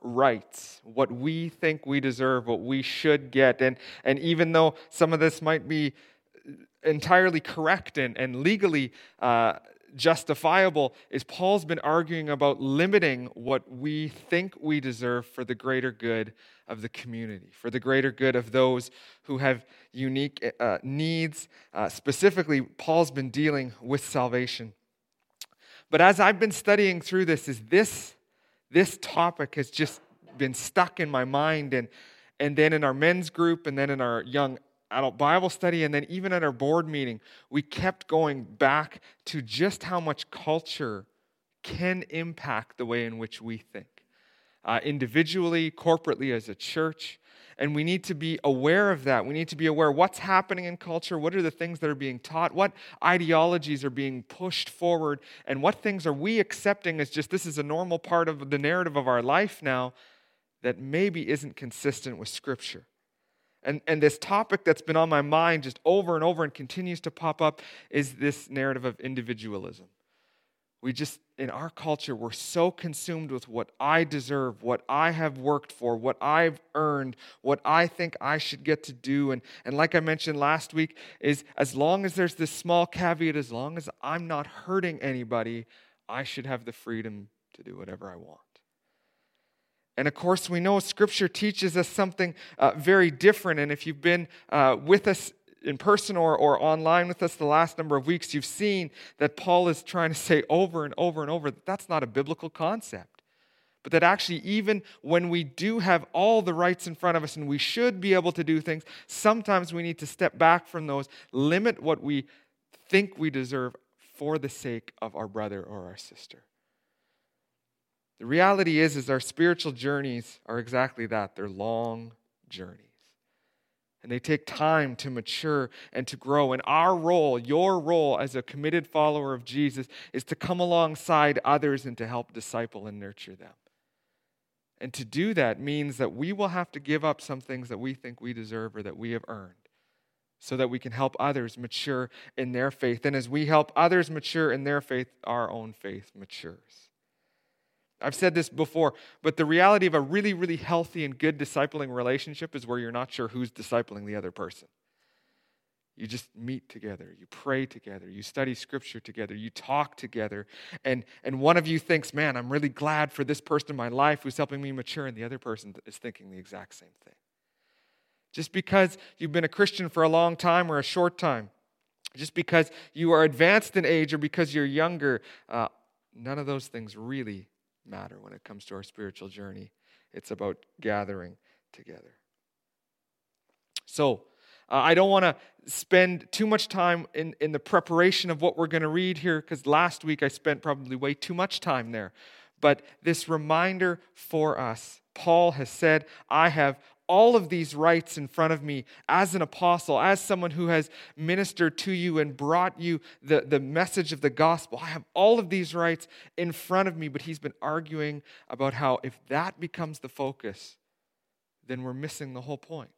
rights, what we think we deserve, what we should get. And, and even though some of this might be entirely correct and, and legally uh, justifiable, is Paul's been arguing about limiting what we think we deserve for the greater good of the community, for the greater good of those who have unique uh, needs. Uh, specifically, Paul's been dealing with salvation. But as I've been studying through this, is this this topic has just been stuck in my mind and and then in our men's group and then in our young adult Bible study and then even at our board meeting, we kept going back to just how much culture can impact the way in which we think. Uh, individually, corporately, as a church. And we need to be aware of that. We need to be aware what's happening in culture, what are the things that are being taught, what ideologies are being pushed forward, and what things are we accepting as just this is a normal part of the narrative of our life now that maybe isn't consistent with Scripture. And, and this topic that's been on my mind just over and over and continues to pop up is this narrative of individualism. We just, in our culture, we're so consumed with what I deserve, what I have worked for, what I've earned, what I think I should get to do. And, and like I mentioned last week, is as long as there's this small caveat, as long as I'm not hurting anybody, I should have the freedom to do whatever I want. And of course, we know Scripture teaches us something uh, very different. And if you've been uh, with us in person or, or online with us the last number of weeks, you've seen that Paul is trying to say over and over and over that that's not a biblical concept. But that actually, even when we do have all the rights in front of us and we should be able to do things, sometimes we need to step back from those, limit what we think we deserve for the sake of our brother or our sister. The reality is, is our spiritual journeys are exactly that. They're long journeys. And they take time to mature and to grow. And our role, your role as a committed follower of Jesus, is to come alongside others and to help disciple and nurture them. And to do that means that we will have to give up some things that we think we deserve or that we have earned so that we can help others mature in their faith. And as we help others mature in their faith, our own faith matures. I've said this before, but the reality of a really, really healthy and good discipling relationship is where you're not sure who's discipling the other person. You just meet together, you pray together, you study scripture together, you talk together, and, and one of you thinks, Man, I'm really glad for this person in my life who's helping me mature, and the other person is thinking the exact same thing. Just because you've been a Christian for a long time or a short time, just because you are advanced in age or because you're younger, uh, none of those things really matter when it comes to our spiritual journey. It's about gathering together. So, uh, I don't want to spend too much time in, in the preparation of what we're going to read here because last week I spent probably way too much time there. But this reminder for us Paul has said, I have all of these rights in front of me as an apostle, as someone who has ministered to you and brought you the, the message of the gospel. I have all of these rights in front of me, but he's been arguing about how if that becomes the focus, then we're missing the whole point.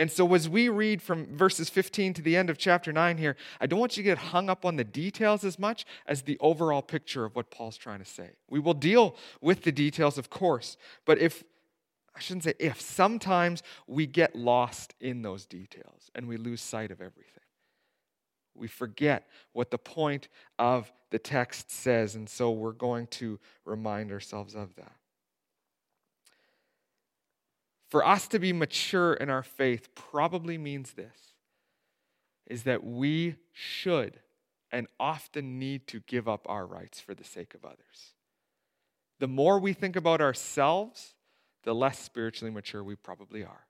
And so, as we read from verses 15 to the end of chapter 9 here, I don't want you to get hung up on the details as much as the overall picture of what Paul's trying to say. We will deal with the details, of course, but if I shouldn't say if, sometimes we get lost in those details and we lose sight of everything. We forget what the point of the text says, and so we're going to remind ourselves of that. For us to be mature in our faith probably means this is that we should and often need to give up our rights for the sake of others. The more we think about ourselves, the less spiritually mature we probably are.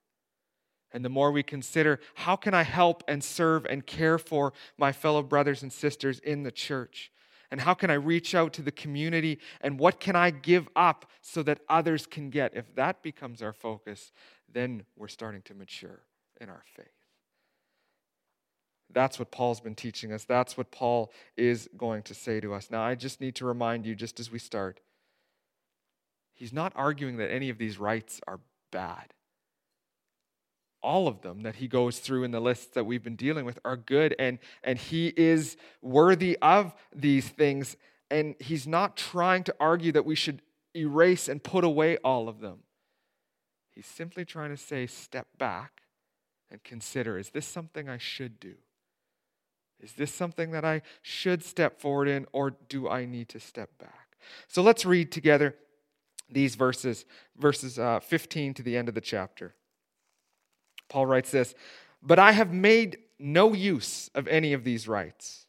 And the more we consider, how can I help and serve and care for my fellow brothers and sisters in the church? And how can I reach out to the community? And what can I give up so that others can get? If that becomes our focus, then we're starting to mature in our faith. That's what Paul's been teaching us. That's what Paul is going to say to us. Now, I just need to remind you, just as we start, He's not arguing that any of these rights are bad. All of them that he goes through in the lists that we've been dealing with are good, and, and he is worthy of these things. And he's not trying to argue that we should erase and put away all of them. He's simply trying to say, step back and consider is this something I should do? Is this something that I should step forward in, or do I need to step back? So let's read together these verses, verses uh, 15 to the end of the chapter. Paul writes this But I have made no use of any of these rights,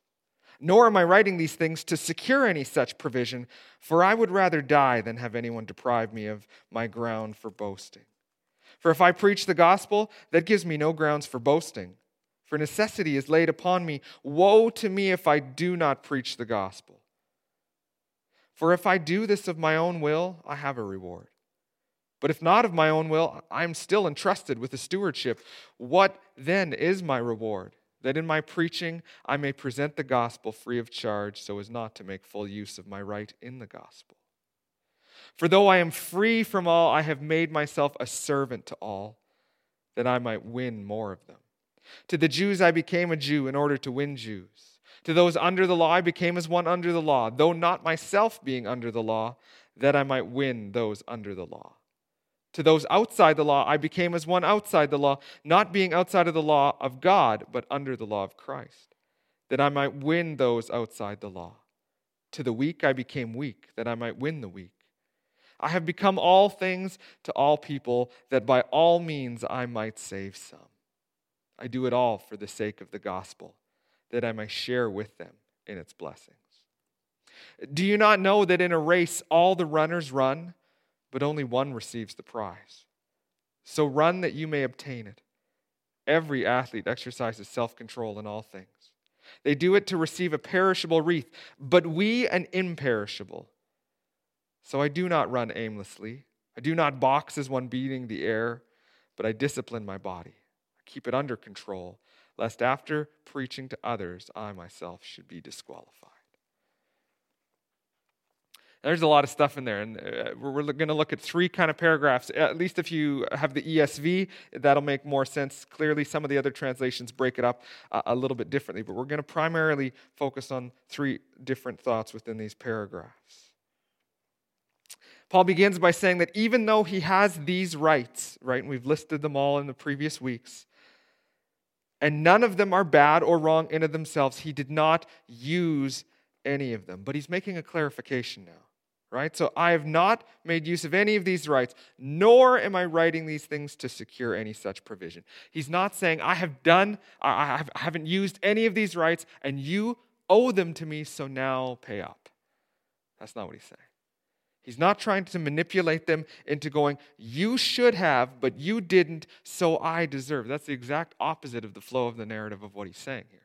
nor am I writing these things to secure any such provision, for I would rather die than have anyone deprive me of my ground for boasting. For if I preach the gospel, that gives me no grounds for boasting. For necessity is laid upon me. Woe to me if I do not preach the gospel. For if I do this of my own will, I have a reward. But if not of my own will, I am still entrusted with a stewardship. What then is my reward? That in my preaching I may present the gospel free of charge, so as not to make full use of my right in the gospel. For though I am free from all, I have made myself a servant to all, that I might win more of them. To the Jews I became a Jew in order to win Jews. To those under the law I became as one under the law, though not myself being under the law, that I might win those under the law. To those outside the law I became as one outside the law, not being outside of the law of God, but under the law of Christ, that I might win those outside the law. To the weak I became weak, that I might win the weak. I have become all things to all people, that by all means I might save some. I do it all for the sake of the gospel, that I may share with them in its blessings. Do you not know that in a race all the runners run, but only one receives the prize? So run that you may obtain it. Every athlete exercises self control in all things. They do it to receive a perishable wreath, but we an imperishable. So I do not run aimlessly. I do not box as one beating the air, but I discipline my body. I keep it under control, lest after preaching to others, I myself should be disqualified. There's a lot of stuff in there, and uh, we're going to look at three kind of paragraphs. At least if you have the ESV, that'll make more sense. Clearly, some of the other translations break it up a little bit differently, but we're going to primarily focus on three different thoughts within these paragraphs. Paul begins by saying that even though he has these rights, right, and we've listed them all in the previous weeks, and none of them are bad or wrong in of themselves, he did not use any of them. But he's making a clarification now, right? So I have not made use of any of these rights, nor am I writing these things to secure any such provision. He's not saying, I have done, I haven't used any of these rights, and you owe them to me, so now pay up. That's not what he's saying. He's not trying to manipulate them into going, you should have, but you didn't, so I deserve. That's the exact opposite of the flow of the narrative of what he's saying here.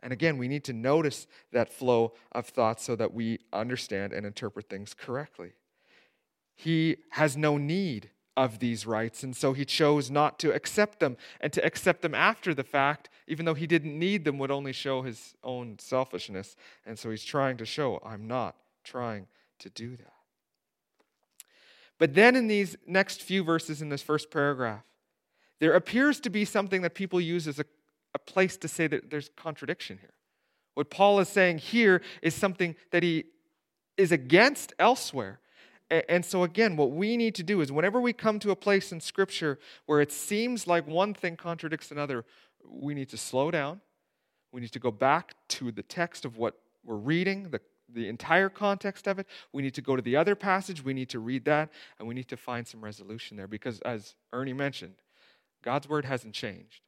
And again, we need to notice that flow of thoughts so that we understand and interpret things correctly. He has no need of these rights, and so he chose not to accept them. And to accept them after the fact, even though he didn't need them, would only show his own selfishness. And so he's trying to show, I'm not trying to do that. But then in these next few verses in this first paragraph, there appears to be something that people use as a, a place to say that there's contradiction here. What Paul is saying here is something that he is against elsewhere. And so, again, what we need to do is whenever we come to a place in Scripture where it seems like one thing contradicts another, we need to slow down. We need to go back to the text of what we're reading, the the entire context of it. We need to go to the other passage. We need to read that, and we need to find some resolution there because, as Ernie mentioned, God's word hasn't changed.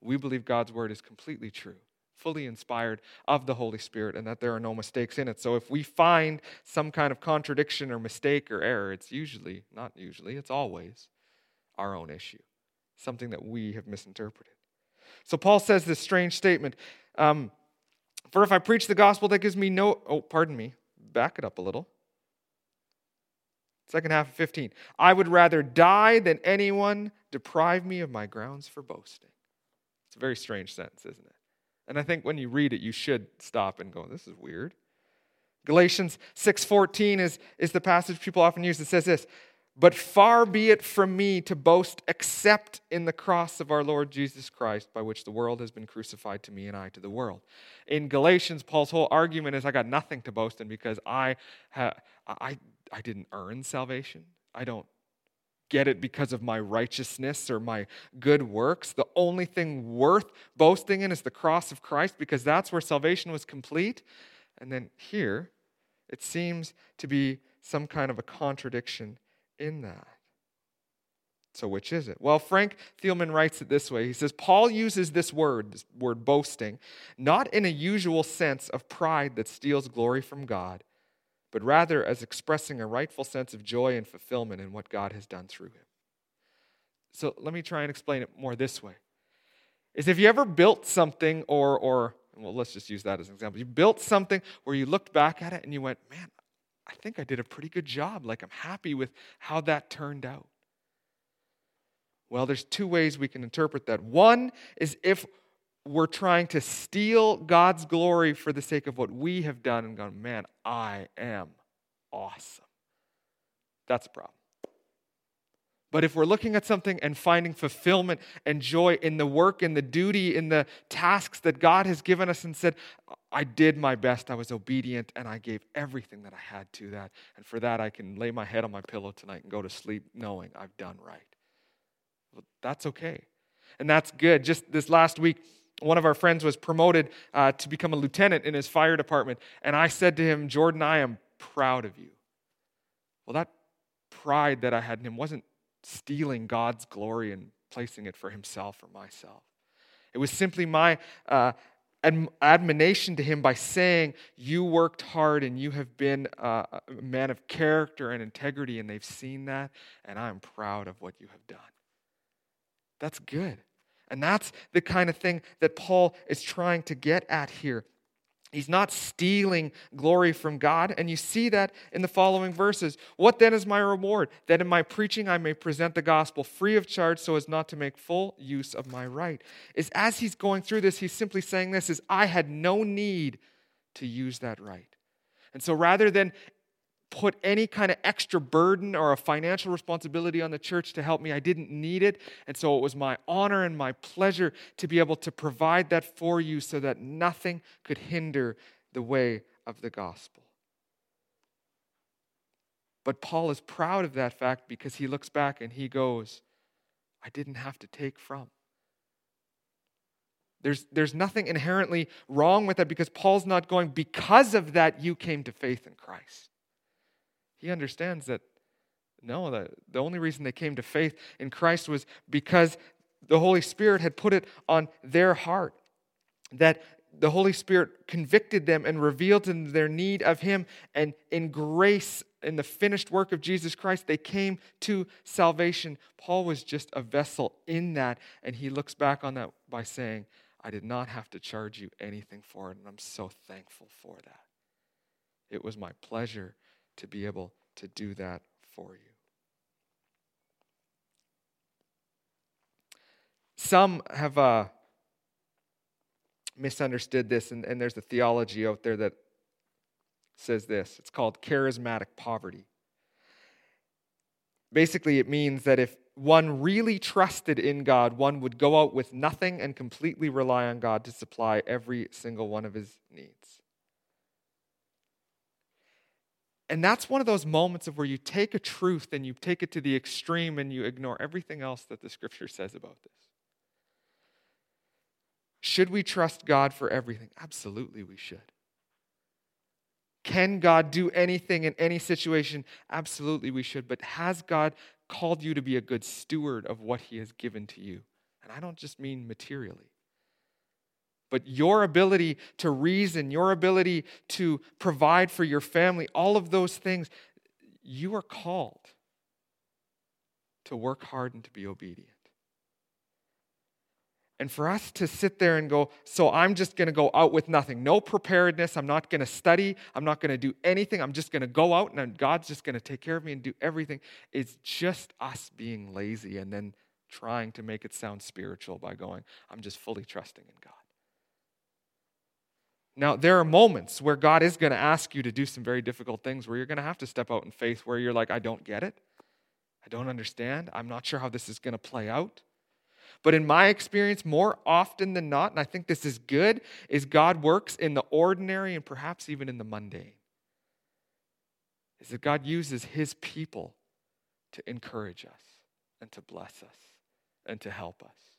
We believe God's word is completely true, fully inspired of the Holy Spirit, and that there are no mistakes in it. So if we find some kind of contradiction or mistake or error, it's usually, not usually, it's always our own issue, something that we have misinterpreted. So Paul says this strange statement. Um, for if I preach the gospel, that gives me no. Oh, pardon me. Back it up a little. Second half of 15. I would rather die than anyone deprive me of my grounds for boasting. It's a very strange sentence, isn't it? And I think when you read it, you should stop and go, this is weird. Galatians 6:14 is, is the passage people often use. that says this: But far be it from me to boast except in the cross of our Lord Jesus Christ, by which the world has been crucified to me and I to the world. In Galatians, Paul's whole argument is I got nothing to boast in because I, ha- I, I didn't earn salvation. I don't get it because of my righteousness or my good works. The only thing worth boasting in is the cross of Christ because that's where salvation was complete. And then here, it seems to be some kind of a contradiction in that. So, which is it? Well, Frank Thielman writes it this way. He says, Paul uses this word, this word boasting, not in a usual sense of pride that steals glory from God, but rather as expressing a rightful sense of joy and fulfillment in what God has done through him. So, let me try and explain it more this way. Is if you ever built something or, or well, let's just use that as an example. You built something where you looked back at it and you went, man, I think I did a pretty good job. Like, I'm happy with how that turned out. Well, there's two ways we can interpret that. One is if we're trying to steal God's glory for the sake of what we have done and gone, man, I am awesome. That's a problem. But if we're looking at something and finding fulfillment and joy in the work, in the duty, in the tasks that God has given us and said, I did my best, I was obedient, and I gave everything that I had to that. And for that, I can lay my head on my pillow tonight and go to sleep knowing I've done right. Well, that's okay. And that's good. Just this last week, one of our friends was promoted uh, to become a lieutenant in his fire department. And I said to him, Jordan, I am proud of you. Well, that pride that I had in him wasn't stealing God's glory and placing it for himself or myself. It was simply my uh, admonition to him by saying, You worked hard and you have been a man of character and integrity, and they've seen that, and I'm proud of what you have done. That's good. And that's the kind of thing that Paul is trying to get at here. He's not stealing glory from God. And you see that in the following verses. What then is my reward? That in my preaching I may present the gospel free of charge so as not to make full use of my right. Is as he's going through this, he's simply saying this is I had no need to use that right. And so rather than put any kind of extra burden or a financial responsibility on the church to help me. I didn't need it. And so it was my honor and my pleasure to be able to provide that for you so that nothing could hinder the way of the gospel. But Paul is proud of that fact because he looks back and he goes, I didn't have to take from. There's, there's nothing inherently wrong with that because Paul's not going, because of that, you came to faith in Christ. He understands that no, the, the only reason they came to faith in Christ was because the Holy Spirit had put it on their heart. That the Holy Spirit convicted them and revealed to them their need of Him. And in grace, in the finished work of Jesus Christ, they came to salvation. Paul was just a vessel in that. And he looks back on that by saying, I did not have to charge you anything for it. And I'm so thankful for that. It was my pleasure to be able to do that for you. Some have uh, misunderstood this, and, and there's a theology out there that says this it's called charismatic poverty. Basically, it means that if one really trusted in God, one would go out with nothing and completely rely on God to supply every single one of his needs. And that's one of those moments of where you take a truth and you take it to the extreme and you ignore everything else that the scripture says about this. Should we trust God for everything? Absolutely, we should. Can God do anything in any situation? Absolutely, we should. But has God called you to be a good steward of what He has given to you? And I don't just mean materially. But your ability to reason, your ability to provide for your family, all of those things, you are called to work hard and to be obedient. And for us to sit there and go, so I'm just going to go out with nothing, no preparedness. I'm not going to study. I'm not going to do anything. I'm just going to go out and God's just going to take care of me and do everything. It's just us being lazy and then trying to make it sound spiritual by going, I'm just fully trusting in God. Now, there are moments where God is going to ask you to do some very difficult things where you're going to have to step out in faith where you're like, I don't get it. I don't understand. I'm not sure how this is going to play out. But in my experience, more often than not, and I think this is good, is God works in the ordinary and perhaps even in the mundane. Is that God uses his people to encourage us and to bless us and to help us.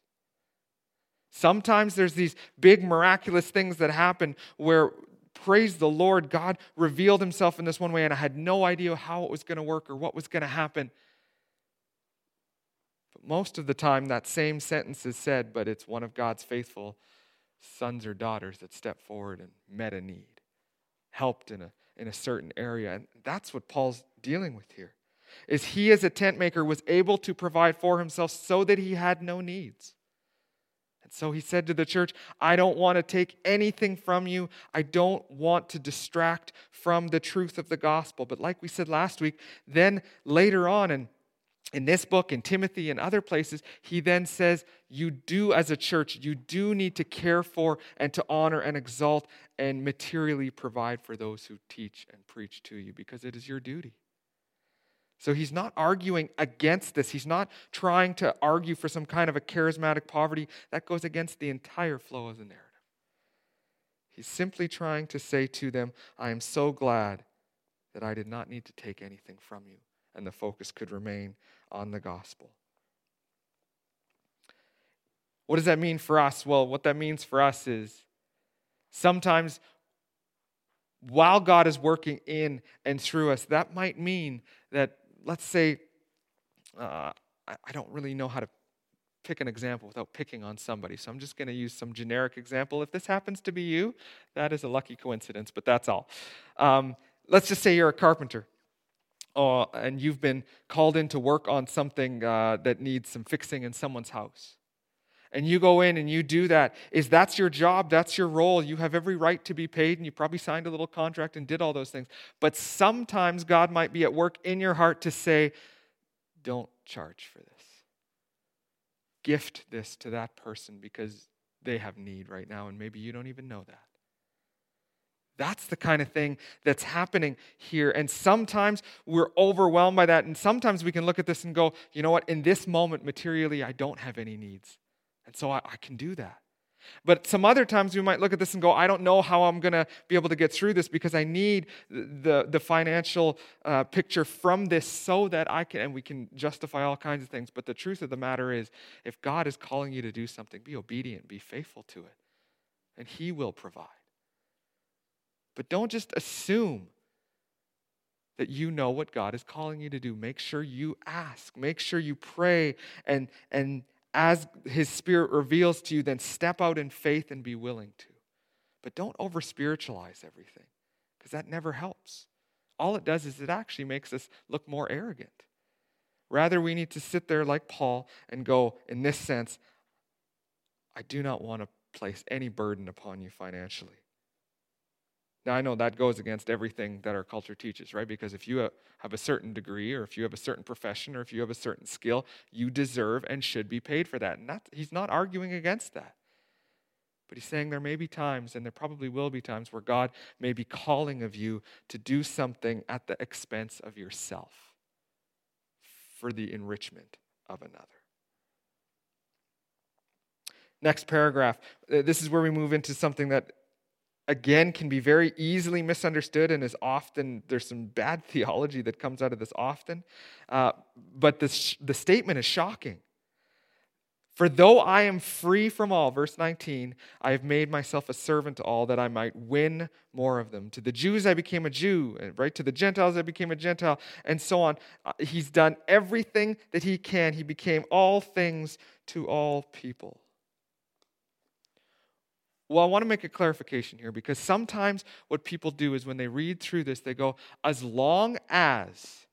Sometimes there's these big miraculous things that happen where, praise the Lord, God revealed himself in this one way, and I had no idea how it was going to work or what was going to happen. But most of the time, that same sentence is said, but it's one of God's faithful sons or daughters that stepped forward and met a need, helped in a, in a certain area. And that's what Paul's dealing with here. Is he as a tent maker was able to provide for himself so that he had no needs. And so he said to the church, I don't want to take anything from you. I don't want to distract from the truth of the gospel. But like we said last week, then later on, and in this book, in Timothy, and other places, he then says, You do, as a church, you do need to care for and to honor and exalt and materially provide for those who teach and preach to you because it is your duty. So he's not arguing against this. He's not trying to argue for some kind of a charismatic poverty that goes against the entire flow of the narrative. He's simply trying to say to them, I am so glad that I did not need to take anything from you, and the focus could remain on the gospel. What does that mean for us? Well, what that means for us is sometimes while God is working in and through us, that might mean that let's say, uh, I, I don't really know how to pick an example without picking on somebody. So I'm just going to use some generic example. If this happens to be you, that is a lucky coincidence, but that's all. Um, let's just say you're a carpenter. Uh, and you've been called in to work on something uh, that needs some fixing in someone's house and you go in and you do that is that's your job that's your role you have every right to be paid and you probably signed a little contract and did all those things but sometimes god might be at work in your heart to say don't charge for this gift this to that person because they have need right now and maybe you don't even know that that's the kind of thing that's happening here. And sometimes we're overwhelmed by that. And sometimes we can look at this and go, you know what? In this moment, materially, I don't have any needs. And so I, I can do that. But some other times we might look at this and go, I don't know how I'm going to be able to get through this because I need the, the financial uh, picture from this so that I can, and we can justify all kinds of things. But the truth of the matter is, if God is calling you to do something, be obedient, be faithful to it, and He will provide. But don't just assume that you know what God is calling you to do. Make sure you ask, make sure you pray, and, and, as His Spirit reveals to you, then step out in faith and be willing to. But don't over spiritualize everything, because that never helps. All it does is it actually makes us look more arrogant. Rather, we need to sit there like Paul and go, in this sense, I do not want to place any burden upon you financially. Now, I know that goes against everything that our culture teaches, right? Because if you have a certain degree, or if you have a certain profession, or if you have a certain skill, you deserve and should be paid for that. And that, he's not arguing against that. But he's saying there may be times, and there probably will be times, where God may be calling of you to do something at the expense of yourself for the enrichment of another. Next paragraph. This is where we move into something that again can be very easily misunderstood and is often there's some bad theology that comes out of this often. Uh, but this, the statement is shocking. For though i am free from all verse 19 i have made myself a servant to all that i might win more of them. To the jews i became a jew right? To the gentiles i became a gentile and so on. Uh, he's done everything that he can. He became all things to all people well, I want to make a clarification here because sometimes what people do is when they read through this, they go, as long as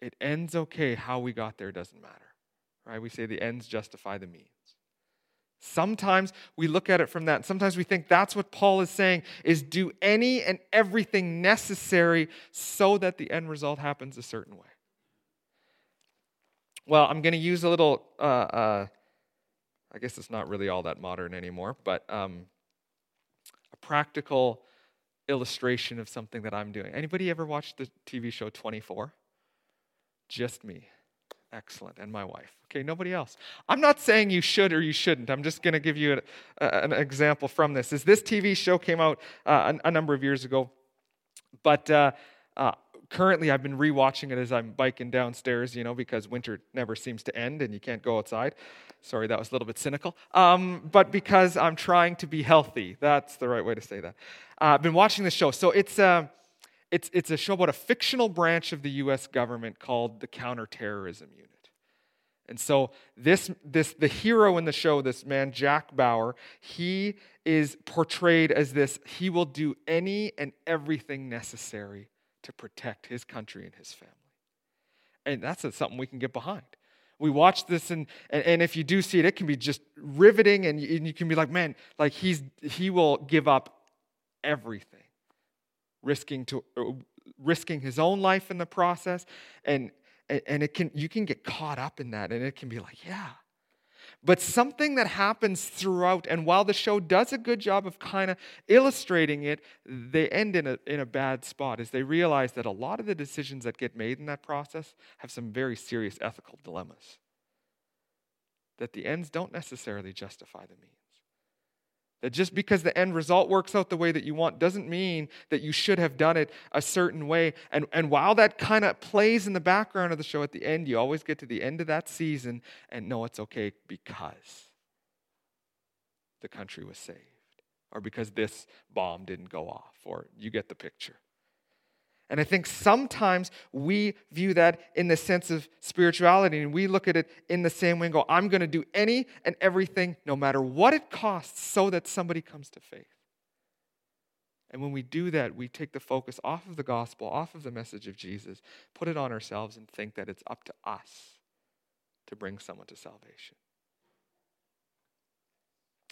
it ends okay, how we got there doesn't matter. Right? We say the ends justify the means. Sometimes we look at it from that. Sometimes we think that's what Paul is saying is do any and everything necessary so that the end result happens a certain way. Well, I'm going to use a little uh, uh, I guess it's not really all that modern anymore, but um, a practical illustration of something that I'm doing. Anybody ever watched the TV show 24? Just me. Excellent. And my wife. Okay, nobody else. I'm not saying you should or you shouldn't. I'm just going to give you a, a, an example from this. Is this TV show came out uh, a, a, number of years ago, but uh, uh, currently I've been rewatching it as I'm biking downstairs, you know, because winter never seems to end and you can't go outside. Sorry, that was a little bit cynical. Um, but because I'm trying to be healthy, that's the right way to say that. Uh, I've been watching this show. So it's, uh, it's, it's a show about a fictional branch of the US government called the Counterterrorism Unit. And so this, this the hero in the show, this man Jack Bauer, he is portrayed as this, he will do any and everything necessary to protect his country and his family. And that's something we can get behind. We watch this, and, and, and if you do see it, it can be just riveting, and you, and you can be like, man, like he's, he will give up everything, risking, to, uh, risking his own life in the process. And, and it can, you can get caught up in that, and it can be like, yeah, but something that happens throughout, and while the show does a good job of kind of illustrating it, they end in a, in a bad spot as they realize that a lot of the decisions that get made in that process have some very serious ethical dilemmas. That the ends don't necessarily justify the means. That just because the end result works out the way that you want doesn't mean that you should have done it a certain way. And, and while that kind of plays in the background of the show at the end, you always get to the end of that season and know it's okay because the country was saved or because this bomb didn't go off, or you get the picture. And I think sometimes we view that in the sense of spirituality, and we look at it in the same way and go, I'm going to do any and everything, no matter what it costs, so that somebody comes to faith. And when we do that, we take the focus off of the gospel, off of the message of Jesus, put it on ourselves, and think that it's up to us to bring someone to salvation.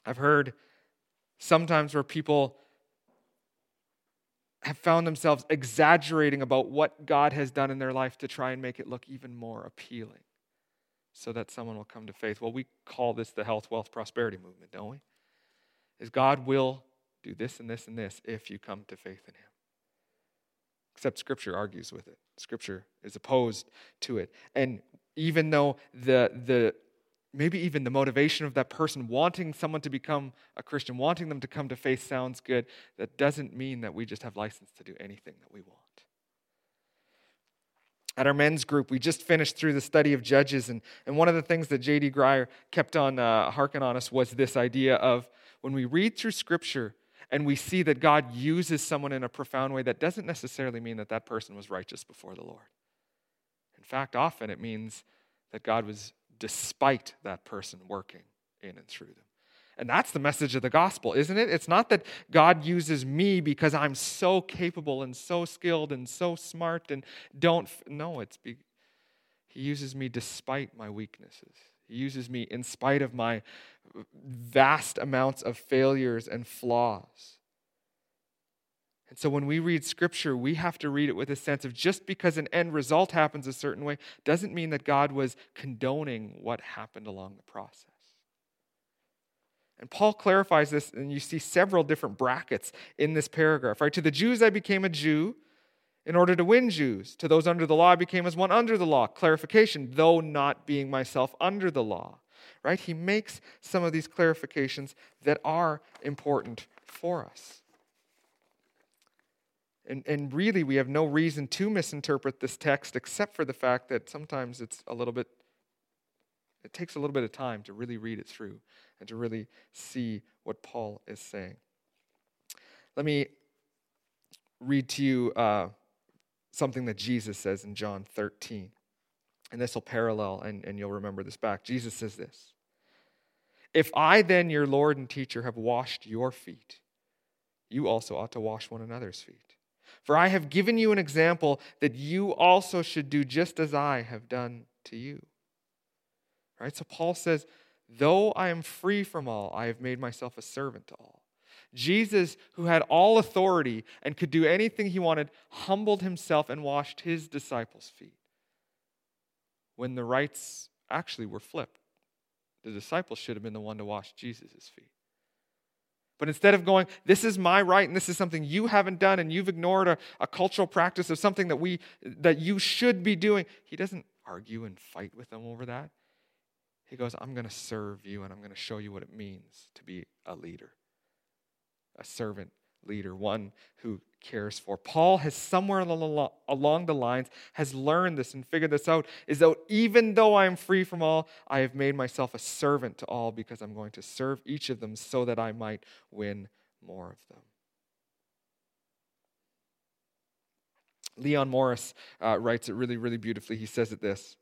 I've heard sometimes where people have found themselves exaggerating about what God has done in their life to try and make it look even more appealing so that someone will come to faith. Well, we call this the health, wealth, prosperity movement, don't we? Is God will do this and this and this if you come to faith in Him. Except Scripture argues with it. Scripture is opposed to it. And even though the, the maybe even the motivation of that person wanting someone to become a Christian, wanting them to come to faith sounds good. That doesn't mean that we just have license to do anything that we want. At our men's group, we just finished through the study of Judges, and, and one of the things that J.D. Greear kept on uh, harking on us was this idea of when we read through Scripture and we see that God uses someone in a profound way, that doesn't necessarily mean that that person was righteous before the Lord. In fact, often it means that God was despite that person working in and through them. And that's the message of the gospel, isn't it? It's not that God uses me because I'm so capable and so skilled and so smart and don't. No, it's be, He uses me despite my weaknesses. He uses me in spite of my vast amounts of failures and flaws. And so when we read scripture, we have to read it with a sense of just because an end result happens a certain way doesn't mean that God was condoning what happened along the process. And Paul clarifies this, and you see several different brackets in this paragraph. Right? To the Jews, I became a Jew in order to win Jews. To those under the law, I became as one under the law. Clarification, though not being myself under the law. Right? He makes some of these clarifications that are important for us. And, and really, we have no reason to misinterpret this text except for the fact that sometimes it's a little bit, it takes a little bit of time to really read it through and to really see what Paul is saying. Let me read to you uh, something that Jesus says in John 13. And this will parallel, and, and you'll remember this back. Jesus says this If I, then, your Lord and teacher, have washed your feet, you also ought to wash one another's feet. For I have given you an example that you also should do just as I have done to you. Right? So Paul says, Though I am free from all, I have made myself a servant to all. Jesus, who had all authority and could do anything he wanted, humbled himself and washed his disciples' feet. When the rights actually were flipped, the disciples should have been the one to wash Jesus' feet. But instead of going, this is my right and this is something you haven't done and you've ignored a, a cultural practice of something that we that you should be doing, he doesn't argue and fight with them over that. He goes, I'm going to serve you and I'm going to show you what it means to be a leader, a servant leader, one who cares for. Paul has somewhere along the lines has learned this and figured this out is that even though I am free from all, I have made myself a servant to all because I'm going to serve each of them so that I might win more of them. Leon Morris uh, writes it really, really beautifully. He says it this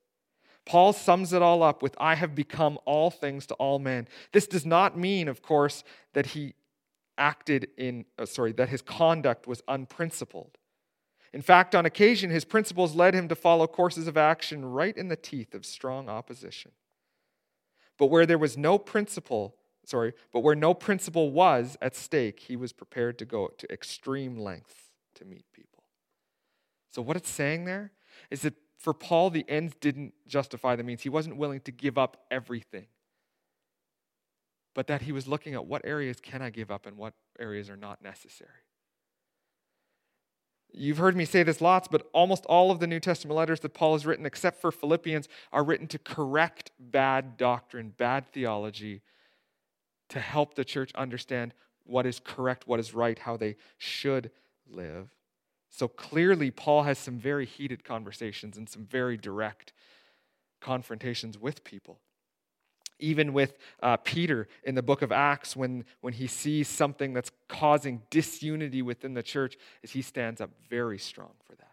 Paul sums it all up with, I have become all things to all men. This does not mean, of course, that he acted in, uh, sorry, that his conduct was unprincipled. In fact, on occasion, his principles led him to follow courses of action right in the teeth of strong opposition. But where there was no principle, sorry, but where no principle was at stake, he was prepared to go to extreme lengths to meet people. So, what it's saying there is that for Paul, the ends didn't justify the means. He wasn't willing to give up everything but that he was looking at what areas can I give up and what areas are not necessary. You've heard me say this lots, but almost all of the New Testament letters that Paul has written, except for Philippians, are written to correct bad doctrine, bad theology, to help the church understand what is correct, what is right, how they should live. So clearly, Paul has some very heated conversations and some very direct confrontations with people even with uh, Peter in the book of Acts, when, when he sees something that's causing disunity within the church, is he stands up very strong for that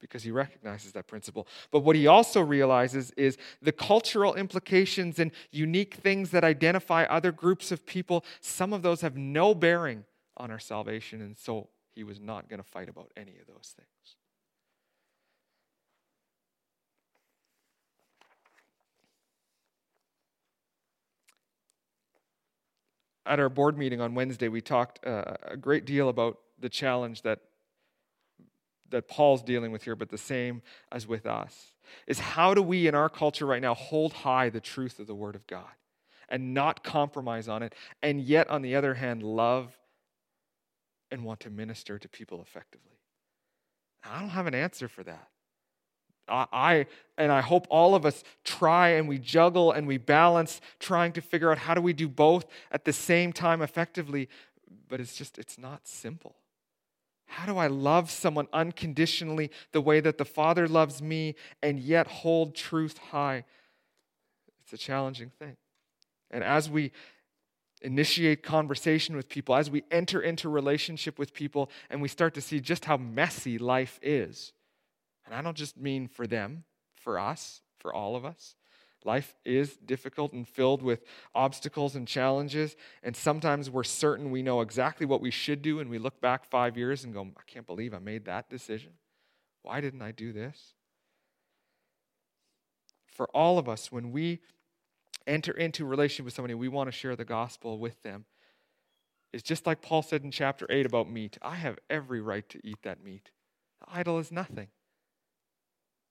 because he recognizes that principle. But what he also realizes is the cultural implications and unique things that identify other groups of people, some of those have no bearing on our salvation, and so he was not going to fight about any of those things. At our board meeting on Wednesday, we talked uh, a great deal about the challenge that that Paul's dealing with here, but the same as with us, is how do we in our culture right now hold high the truth of the Word of God and not compromise on it, and yet, on the other hand, love and want to minister to people effectively? I don't have an answer for that. I and I hope all of us try and we juggle and we balance trying to figure out how do we do both at the same time effectively, but it's just it's not simple. How do I love someone unconditionally the way that the Father loves me and yet hold truth high? It's a challenging thing. And as we initiate conversation with people, as we enter into relationship with people, and we start to see just how messy life is, and I don't just mean for them, for us, for all of us. Life is difficult and filled with obstacles and challenges. And sometimes we're certain we know exactly what we should do, and we look back five years and go, I can't believe I made that decision. Why didn't I do this? For all of us, when we enter into a relationship with somebody, we want to share the gospel with them. It's just like Paul said in chapter 8 about meat. I have every right to eat that meat. The idol is nothing.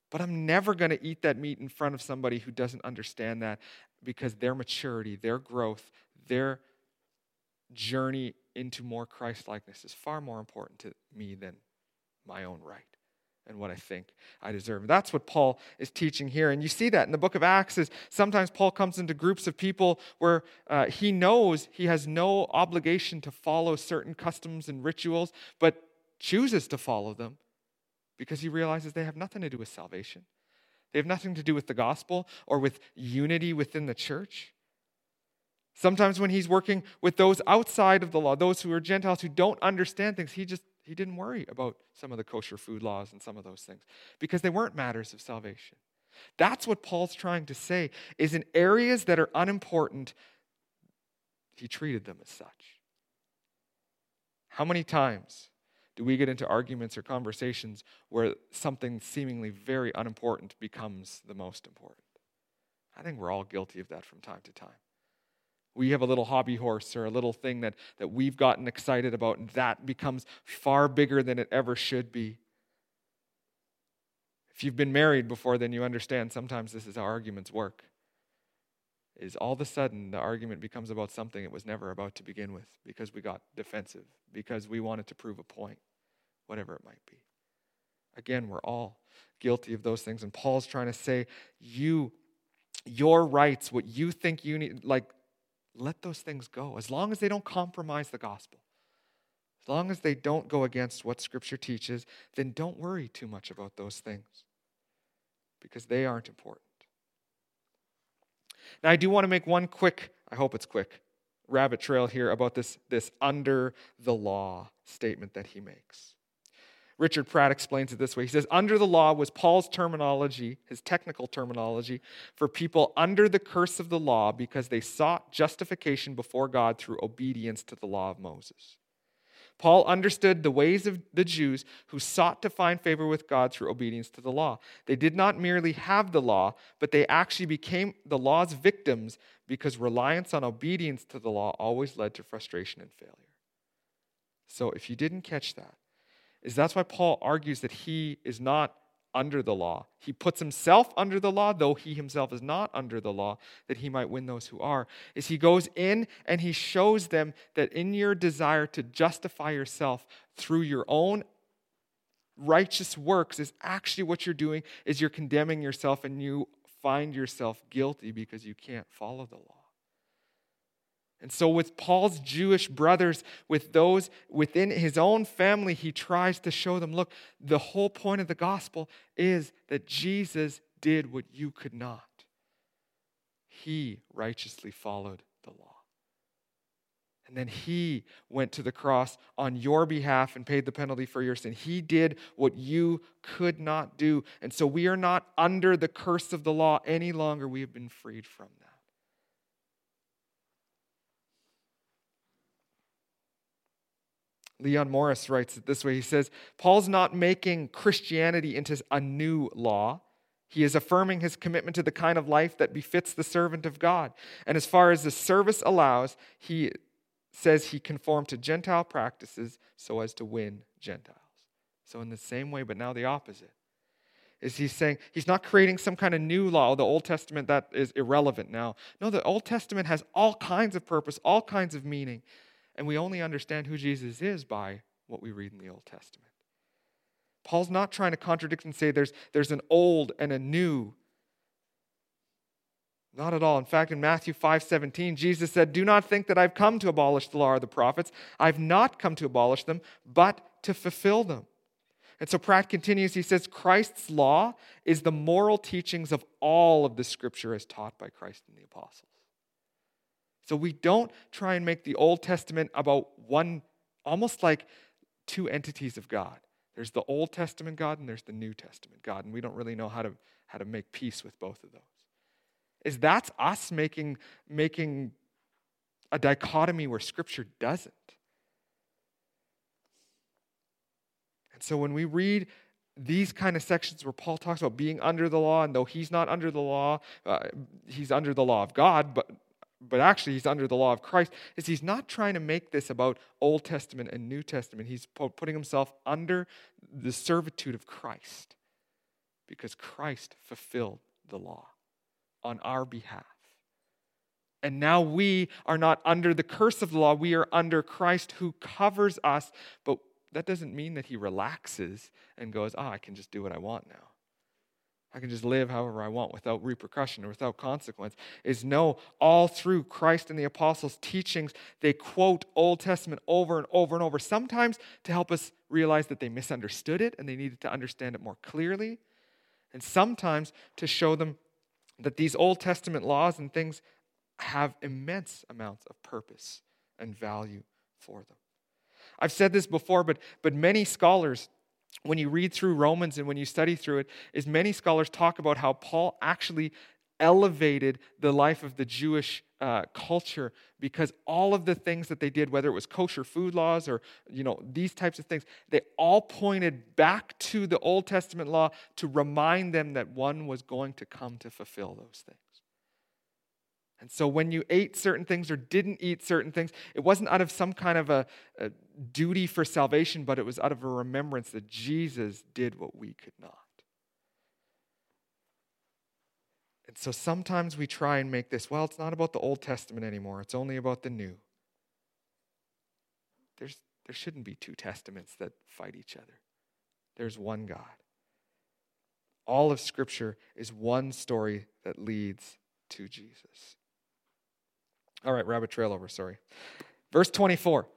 But I'm never going to eat that meat in front of somebody who doesn't understand that because their maturity, their growth, their journey into more Christ likeness is far more important to me than my own right and what I think I deserve. That's what Paul is teaching here. And you see that in the book of Acts is sometimes Paul comes into groups of people where uh, he knows he has no obligation to follow certain customs and rituals, but chooses to follow them because he realizes they have nothing to do with salvation. They have nothing to do with the gospel or with unity within the church. Sometimes when he's working with those outside of the law, those who are Gentiles who don't understand things, he just he didn't worry about some of the kosher food laws and some of those things because they weren't matters of salvation. That's what Paul's trying to say is in areas that are unimportant, he treated them as such. How many times do we get into arguments or conversations where something seemingly very unimportant becomes the most important? I think we're all guilty of that from time to time. We have a little hobby horse or a little thing that, that we've gotten excited about, and that becomes far bigger than it ever should be. If you've been married before, then you understand sometimes this is how arguments work. is all of a sudden the argument becomes about something it was never about to begin with because we got defensive, because we wanted to prove a point, whatever it might be. Again, we're all guilty of those things. And Paul's trying to say, you, your rights, what you think you need, like, let those things go as long as they don't compromise the gospel. As long as they don't go against what Scripture teaches, then don't worry too much about those things because they aren't important. Now, I do want to make one quick, I hope it's quick, rabbit trail here about this, this under the law statement that he makes. Richard Pratt explains it this way. He says, Under the law was Paul's terminology, his technical terminology, for people under the curse of the law because they sought justification before God through obedience to the law of Moses. Paul understood the ways of the Jews who sought to find favor with God through obedience to the law. They did not merely have the law, but they actually became the law's victims because reliance on obedience to the law always led to frustration and failure. So if you didn't catch that, is that's why Paul argues that he is not under the law. He puts himself under the law, though he himself is not under the law, that he might win those who are. Is he goes in and he shows them that in your desire to justify yourself through your own righteous works is actually what you're doing is you're condemning yourself and you find yourself guilty because you can't follow the law. And so, with Paul's Jewish brothers, with those within his own family, he tries to show them look, the whole point of the gospel is that Jesus did what you could not. He righteously followed the law. And then he went to the cross on your behalf and paid the penalty for your sin. He did what you could not do. And so we are not under the curse of the law any longer. We have been freed from that. Leon Morris writes it this way He says, Paul's not making Christianity into a new law. He is affirming his commitment to the kind of life that befits the servant of God. And as far as the service allows, he says he conformed to Gentile practices so as to win Gentiles. So, in the same way, but now the opposite. Is he saying he's not creating some kind of new law, the Old Testament that is irrelevant now. No, the Old Testament has all kinds of purpose, all kinds of meaning. And we only understand who Jesus is by what we read in the Old Testament. Paul's not trying to contradict and say there's, there's an old and a new. Not at all. In fact, in Matthew 5 17, Jesus said, Do not think that I've come to abolish the law or the prophets. I've not come to abolish them, but to fulfill them. And so Pratt continues, he says, Christ's law is the moral teachings of all of the scripture as taught by Christ and the apostles. So we don't try and make the Old Testament about one, almost like two entities of God. There's the Old Testament God and there's the New Testament God, and we don't really know how to, how to make peace with both of those. Is that's us making, making a dichotomy where Scripture doesn't. And so when we read these kind of sections where Paul talks about being under the law, and though he's not under the law, uh, he's under the law of God, but but actually he's under the law of Christ, is he's not trying to make this about Old Testament and New Testament. He's putting himself under the servitude of Christ because Christ fulfilled the law on our behalf. And now we are not under the curse of the law, we are under Christ who covers us. But that doesn't mean that he relaxes and goes, ah, oh, I can just do what I want now. I can just live however I want without repercussion or without consequence, is no, all through Christ and the apostles' teachings, they quote Old Testament over and over and over, sometimes to help us realize that they misunderstood it and they needed to understand it more clearly, and sometimes to show them that these Old Testament laws and things have immense amounts of purpose and value for them. I've said this before, but, but many scholars when you read through Romans and when you study through it, is many scholars talk about how Paul actually elevated the life of the Jewish uh, culture because all of the things that they did, whether it was kosher food laws or you know these types of things, they all pointed back to the Old Testament law to remind them that one was going to come to fulfill those things. And so when you ate certain things or didn't eat certain things, it wasn't out of some kind of a, a, duty for salvation, but it was out of a remembrance that Jesus did what we could not. And so sometimes we try and make this, well, it's not about the Old Testament anymore, it's only about the New. There's, there shouldn't be two testaments that fight each other, there's one God. All of Scripture is one story that leads to Jesus. All right, rabbit trail over, sorry. Verse 24.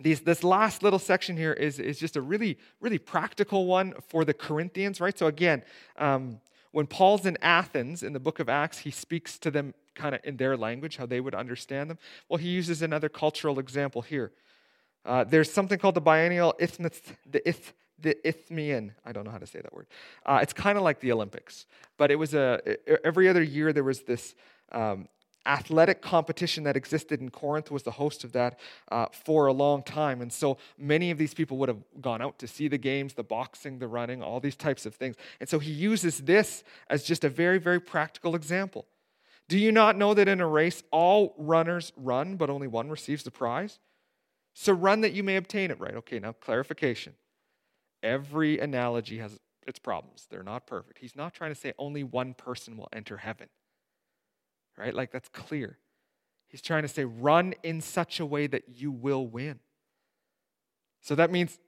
These, this last little section here is, is just a really, really practical one for the Corinthians, right? So, again, um, when Paul's in Athens in the book of Acts, he speaks to them kind of in their language, how they would understand them. Well, he uses another cultural example here. Uh, there's something called the biennial isthmus, the, the Isthmian. I don't know how to say that word. Uh, it's kind of like the Olympics, but it was a every other year there was this um, athletic competition that existed in Corinth was the host of that uh, for a long time. And so many of these people would have gone out to see the games, the boxing, the running, all these types of things. And so he uses this as just a very, very practical example. Do you not know that in a race all runners run, but only one receives the prize? So run that you may obtain it, right? Okay, now clarification. Every analogy has its problems. They're not perfect. He's not trying to say only one person will enter heaven right? Like that's clear. He's trying to say, run in such a way that you will win. So that means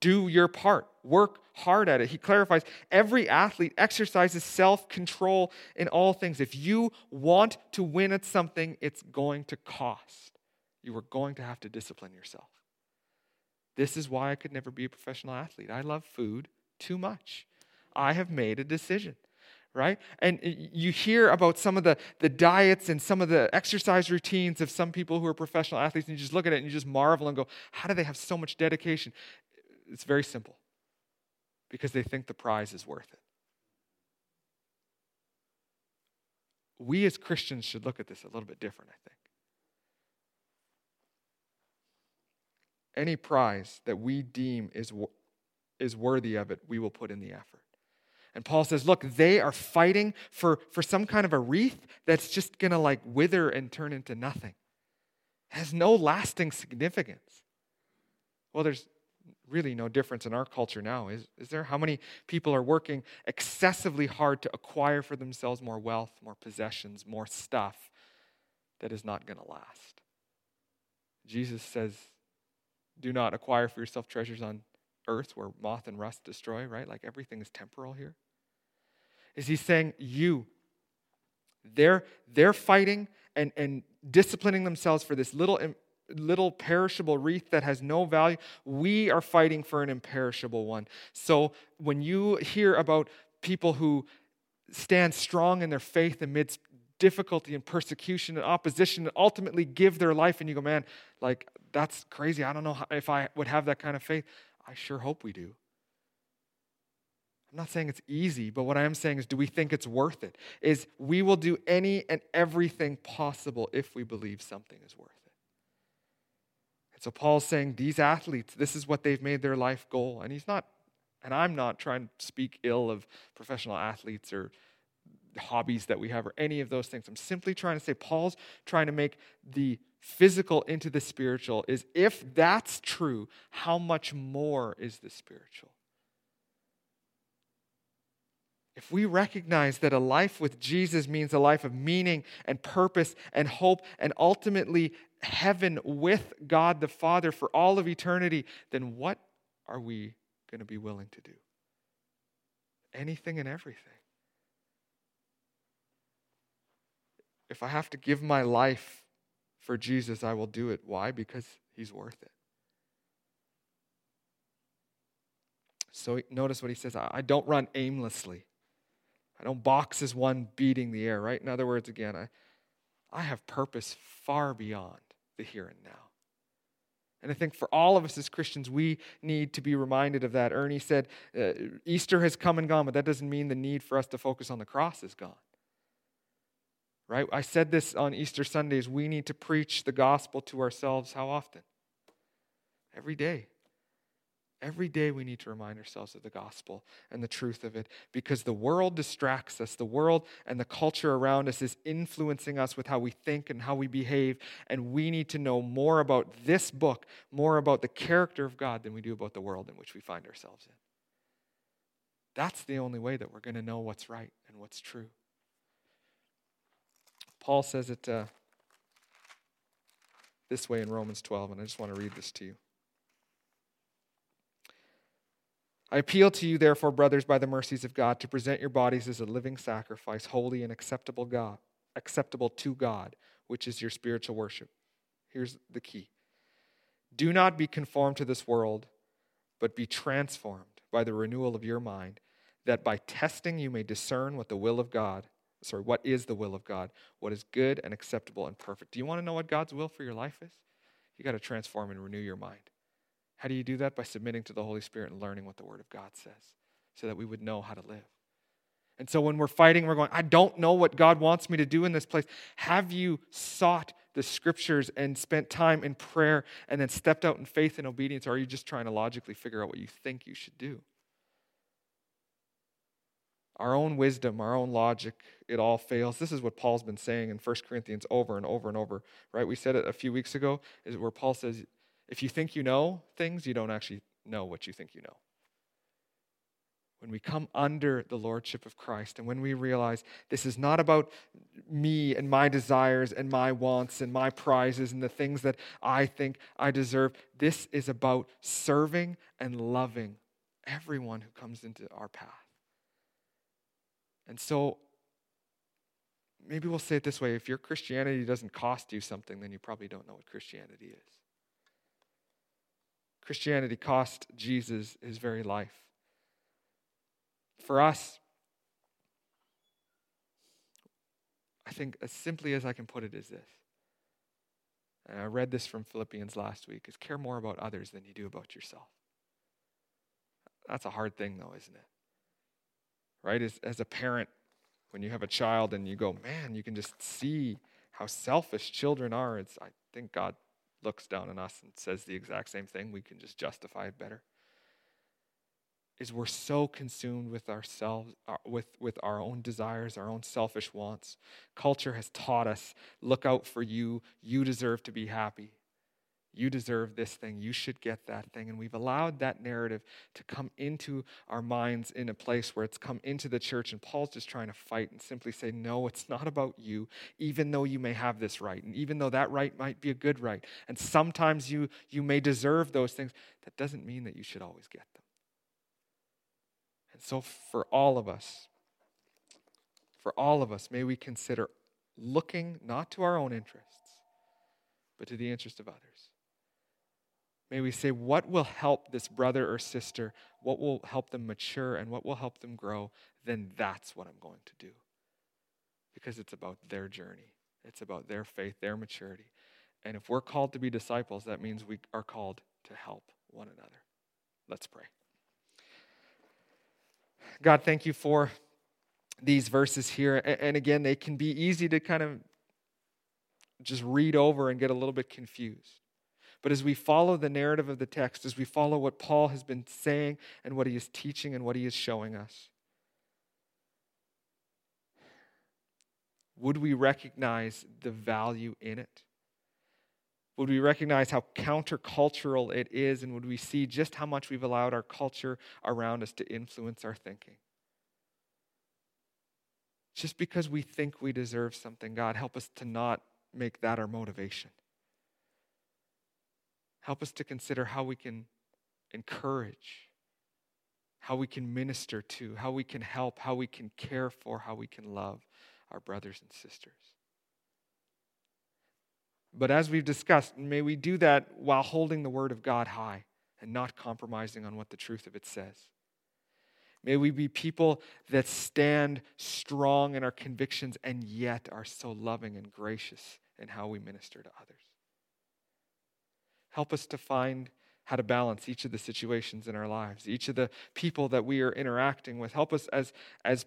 do your part, work hard at it. He clarifies every athlete exercises self control in all things. If you want to win at something, it's going to cost. You are going to have to discipline yourself. This is why I could never be a professional athlete. I love food too much. I have made a decision right? And you hear about some of the, the diets and some of the exercise routines of some people who are professional athletes, and you just look at it and you just marvel and go, how do they have so much dedication? It's very simple because they think the prize is worth it. We as Christians should look at this a little bit different, I think. Any prize that we deem is, is worthy of it, we will put in the effort. And Paul says, look, they are fighting for, for some kind of a wreath that's just going to like wither and turn into nothing. It has no lasting significance. Well, there's really no difference in our culture now, is, is there? How many people are working excessively hard to acquire for themselves more wealth, more possessions, more stuff that is not going to last? Jesus says, do not acquire for yourself treasures on earth where moth and rust destroy, right? Like everything is temporal here is he's saying, You, they're, they're fighting and, and disciplining themselves for this little, little perishable wreath that has no value. We are fighting for an imperishable one. So when you hear about people who stand strong in their faith amidst difficulty and persecution and opposition and ultimately give their life, and you go, man, like, that's crazy. I don't know if I would have that kind of faith. I sure hope we do. I'm not saying it's easy, but what I am saying is, do we think it's worth it? Is we will do any and everything possible if we believe something is worth it. And so Paul's saying, these athletes, this is what they've made their life goal. And he's not, and I'm not trying to speak ill of professional athletes or hobbies that we have or any of those things. I'm simply trying to say, Paul's trying to make the physical into the spiritual is if that's true, how much more is the spiritual? If we recognize that a life with Jesus means a life of meaning and purpose and hope and ultimately heaven with God the Father for all of eternity, then what are we going to be willing to do? Anything and everything. If I have to give my life for Jesus, I will do it. Why? Because he's worth it. So notice what he says I don't run aimlessly. I don't box as one beating the air, right? In other words, again, I, I have purpose far beyond the here and now. And I think for all of us as Christians, we need to be reminded of that. Ernie said, uh, Easter has come and gone, but that doesn't mean the need for us to focus on the cross is gone. Right? I said this on Easter Sundays. We need to preach the gospel to ourselves how often? Every day. Every day we need to remind ourselves of the gospel and the truth of it because the world distracts us. The world and the culture around us is influencing us with how we think and how we behave. And we need to know more about this book, more about the character of God than we do about the world in which we find ourselves in. That's the only way that we're going to know what's right and what's true. Paul says it uh, this way in Romans 12, and I just want to read this to you. I appeal to you, therefore, brothers, by the mercies of God, to present your bodies as a living sacrifice, holy and acceptable God, acceptable to God, which is your spiritual worship. Here's the key. Do not be conformed to this world, but be transformed by the renewal of your mind, that by testing you may discern what the will of God, sorry, what is the will of God, what is good and acceptable and perfect. Do you want to know what God's will for your life is? You got to transform and renew your mind. How do you do that? By submitting to the Holy Spirit and learning what the Word of God says so that we would know how to live. And so when we're fighting, we're going, I don't know what God wants me to do in this place. Have you sought the scriptures and spent time in prayer and then stepped out in faith and obedience? Or are you just trying to logically figure out what you think you should do? Our own wisdom, our own logic, it all fails. This is what Paul's been saying in 1 Corinthians over and over and over, right? We said it a few weeks ago, is where Paul says, if you think you know things, you don't actually know what you think you know. When we come under the lordship of Christ and when we realize this is not about me and my desires and my wants and my prizes and the things that I think I deserve, this is about serving and loving everyone who comes into our path. And so maybe we'll say it this way if your Christianity doesn't cost you something, then you probably don't know what Christianity is. Christianity cost Jesus his very life. For us, I think as simply as I can put it is this. And I read this from Philippians last week is care more about others than you do about yourself. That's a hard thing though, isn't it? Right? As, as a parent, when you have a child and you go, man, you can just see how selfish children are. It's I think God looks down on us and says the exact same thing, we can just justify it better. Is we're so consumed with ourselves, uh, with, with our own desires, our own selfish wants. Culture has taught us look out for you, you deserve to be happy. You deserve this thing. You should get that thing. And we've allowed that narrative to come into our minds in a place where it's come into the church. And Paul's just trying to fight and simply say, no, it's not about you, even though you may have this right. And even though that right might be a good right. And sometimes you, you may deserve those things, that doesn't mean that you should always get them. And so, for all of us, for all of us, may we consider looking not to our own interests, but to the interest of others. May we say, what will help this brother or sister? What will help them mature and what will help them grow? Then that's what I'm going to do. Because it's about their journey, it's about their faith, their maturity. And if we're called to be disciples, that means we are called to help one another. Let's pray. God, thank you for these verses here. And again, they can be easy to kind of just read over and get a little bit confused. But as we follow the narrative of the text, as we follow what Paul has been saying and what he is teaching and what he is showing us, would we recognize the value in it? Would we recognize how countercultural it is? And would we see just how much we've allowed our culture around us to influence our thinking? Just because we think we deserve something, God, help us to not make that our motivation. Help us to consider how we can encourage, how we can minister to, how we can help, how we can care for, how we can love our brothers and sisters. But as we've discussed, may we do that while holding the Word of God high and not compromising on what the truth of it says. May we be people that stand strong in our convictions and yet are so loving and gracious in how we minister to others. Help us to find how to balance each of the situations in our lives, each of the people that we are interacting with. Help us as, as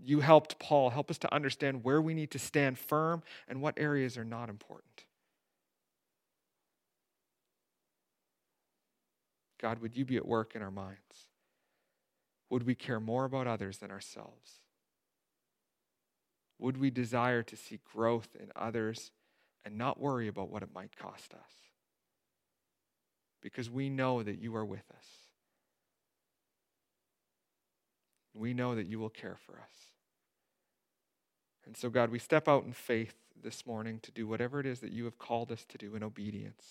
you helped Paul, help us to understand where we need to stand firm and what areas are not important. God, would you be at work in our minds? Would we care more about others than ourselves? Would we desire to see growth in others and not worry about what it might cost us? Because we know that you are with us. We know that you will care for us. And so, God, we step out in faith this morning to do whatever it is that you have called us to do in obedience.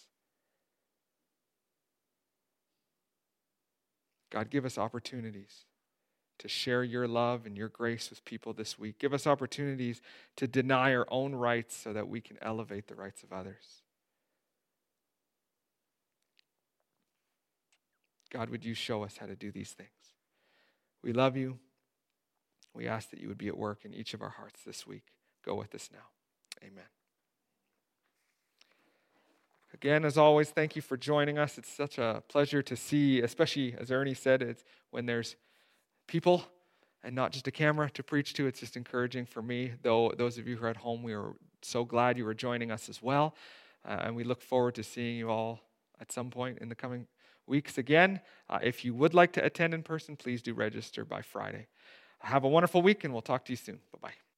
God, give us opportunities to share your love and your grace with people this week. Give us opportunities to deny our own rights so that we can elevate the rights of others. God, would you show us how to do these things? We love you. We ask that you would be at work in each of our hearts this week. Go with us now. Amen. Again, as always, thank you for joining us. It's such a pleasure to see, especially as Ernie said, it's when there's people and not just a camera to preach to. It's just encouraging for me. Though those of you who are at home, we are so glad you are joining us as well. Uh, and we look forward to seeing you all at some point in the coming weeks again. Uh, if you would like to attend in person, please do register by Friday. Have a wonderful week, and we'll talk to you soon. Bye bye.